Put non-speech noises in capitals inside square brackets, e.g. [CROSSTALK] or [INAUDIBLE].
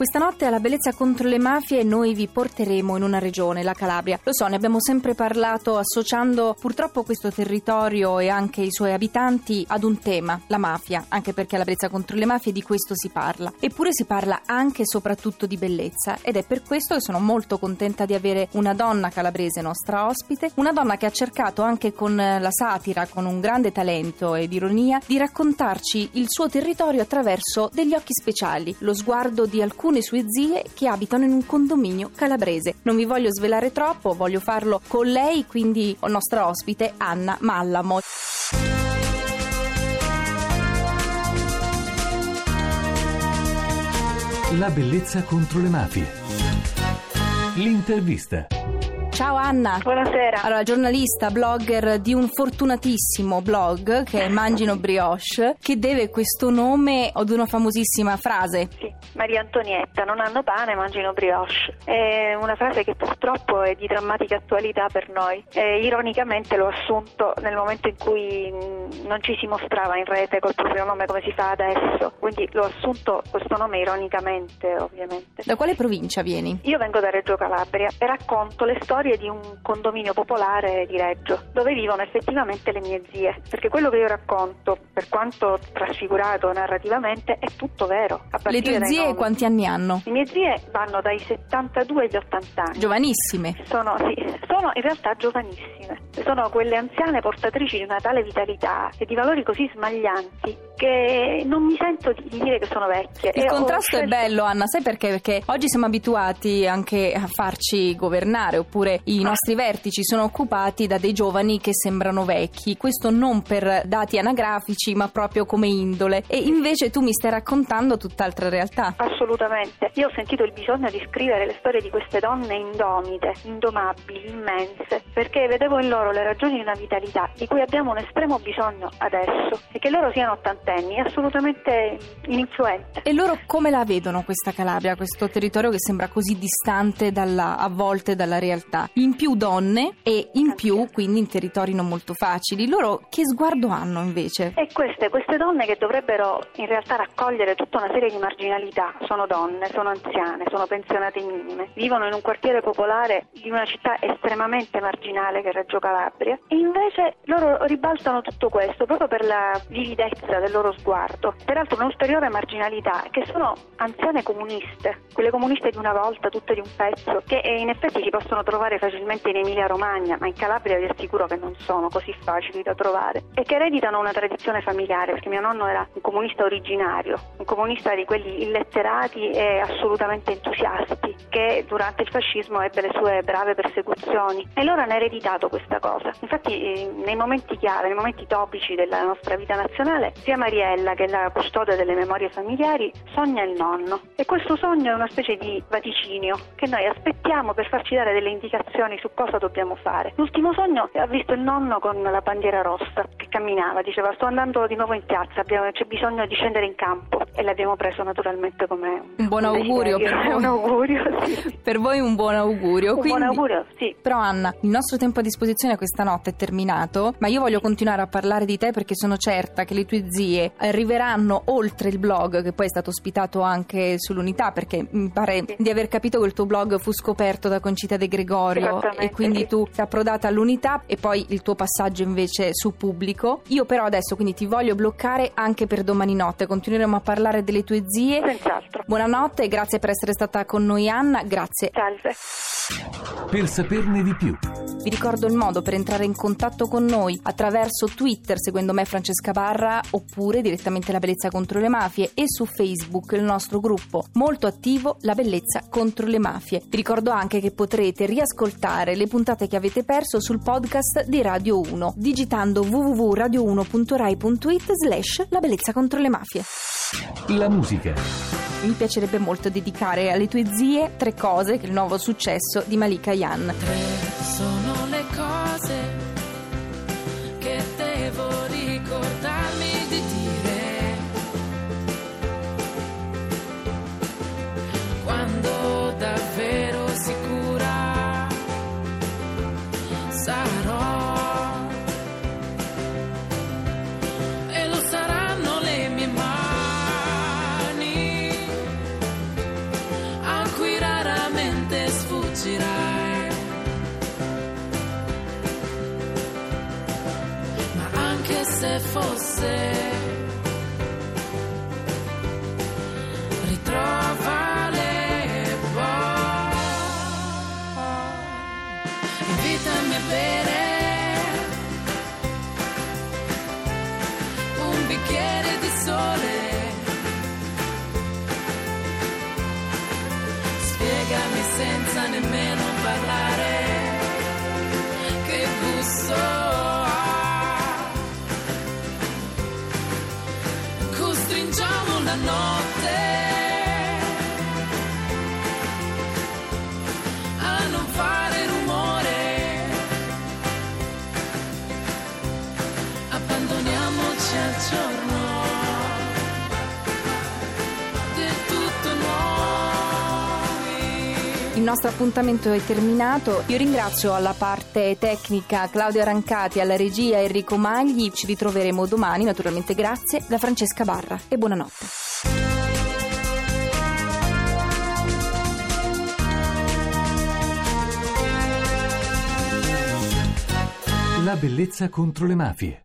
Questa notte alla Bellezza contro le mafie noi vi porteremo in una regione, la Calabria. Lo so, ne abbiamo sempre parlato associando purtroppo questo territorio e anche i suoi abitanti ad un tema, la mafia, anche perché alla Bellezza contro le mafie di questo si parla. Eppure si parla anche e soprattutto di bellezza ed è per questo che sono molto contenta di avere una donna calabrese nostra ospite, una donna che ha cercato anche con la satira, con un grande talento ed ironia, di raccontarci il suo territorio attraverso degli occhi speciali, lo sguardo di alcuni alcune sue zie che abitano in un condominio calabrese. Non vi voglio svelare troppo, voglio farlo con lei, quindi nostra ospite Anna Mallamo. La bellezza contro le mafie. L'intervista. Ciao Anna. Buonasera. Allora, giornalista, blogger di un fortunatissimo blog che è Mangino Brioche, che deve questo nome ad una famosissima frase. Sì, Maria Antonietta, non hanno pane, mangino brioche. È una frase che purtroppo è di drammatica attualità per noi. E, ironicamente l'ho assunto nel momento in cui non ci si mostrava in rete col proprio nome come si fa adesso. Quindi l'ho assunto questo nome ironicamente, ovviamente. Da quale provincia vieni? Io vengo da Reggio Calabria e racconto le storie storie di un condominio popolare di Reggio, dove vivono effettivamente le mie zie, perché quello che io racconto, per quanto trasfigurato narrativamente, è tutto vero. Le tue zie nomi. quanti anni hanno? Le mie zie vanno dai 72 agli 80 anni. Giovanissime. Sono, sì, sono in realtà giovanissime. Sono quelle anziane portatrici di una tale vitalità e di valori così smaglianti che non mi sento di dire che sono vecchie. Il e contrasto scelto... è bello, Anna, sai perché? Perché oggi siamo abituati anche a farci governare oppure i nostri vertici sono occupati da dei giovani che sembrano vecchi, questo non per dati anagrafici ma proprio come indole e invece tu mi stai raccontando tutt'altra realtà. Assolutamente, io ho sentito il bisogno di scrivere le storie di queste donne indomite, indomabili, immense, perché vedevo in loro le ragioni di una vitalità di cui abbiamo un estremo bisogno adesso e che loro siano ottantenni è assolutamente ininfluente. E loro come la vedono questa Calabria, questo territorio che sembra così distante dalla, a volte dalla realtà? in più donne e in più quindi in territori non molto facili. Loro che sguardo hanno invece? E queste, queste donne che dovrebbero in realtà raccogliere tutta una serie di marginalità, sono donne, sono anziane, sono pensionate minime, vivono in un quartiere popolare di una città estremamente marginale che è Reggio Calabria e invece loro ribaltano tutto questo proprio per la vividezza del loro sguardo. Peraltro un'ulteriore marginalità che sono anziane comuniste, quelle comuniste di una volta, tutte di un pezzo, che in effetti si possono trovare facilmente in Emilia Romagna, ma in Calabria vi assicuro che non sono così facili da trovare, e che ereditano una tradizione familiare, perché mio nonno era un comunista originario, un comunista di quelli illetterati e assolutamente entusiasti, che durante il fascismo ebbe le sue brave persecuzioni. E loro hanno ereditato questa cosa. Infatti eh, nei momenti chiave, nei momenti topici della nostra vita nazionale, sia Mariella, che la custode delle memorie familiari, sogna il nonno. E questo sogno è una specie di vaticinio che noi aspettiamo per farci dare delle indicazioni su cosa dobbiamo fare. L'ultimo sogno ha visto il nonno con la bandiera rossa che camminava, diceva sto andando di nuovo in piazza, abbiamo, c'è bisogno di scendere in campo e l'abbiamo preso naturalmente come un buon augurio per voi. un augurio, [LAUGHS] sì. [LAUGHS] Per voi un buon augurio. Un Quindi, buon augurio, sì. Però Anna, il nostro tempo a disposizione questa notte è terminato, ma io voglio continuare a parlare di te perché sono certa che le tue zie arriveranno oltre il blog che poi è stato ospitato anche sull'unità perché mi pare sì. di aver capito che il tuo blog fu scoperto da Concita De Gregorio e quindi tu sei approdata all'unità e poi il tuo passaggio invece su pubblico. Io però adesso quindi ti voglio bloccare anche per domani notte, continueremo a parlare delle tue zie. Senz'altro. Buonanotte e grazie per essere stata con noi Anna, grazie. Salve. Per saperne di più. Vi ricordo il modo per entrare in contatto con noi attraverso Twitter seguendo me Francesca Barra oppure direttamente La Bellezza contro le Mafie e su Facebook il nostro gruppo molto attivo La Bellezza contro le Mafie. Vi ricordo anche che potrete riascoltare le puntate che avete perso sul podcast di Radio 1 digitando www.radio1.rai.it slash La Bellezza contro le Mafie. La musica. Mi piacerebbe molto dedicare alle tue zie tre cose che il nuovo successo di Malika Yan. Tre sono se fosse Il nostro appuntamento è terminato. Io ringrazio alla parte tecnica Claudio Rancati, alla regia Enrico Magli. Ci ritroveremo domani, naturalmente grazie, da Francesca Barra e buonanotte. La bellezza contro le mafie.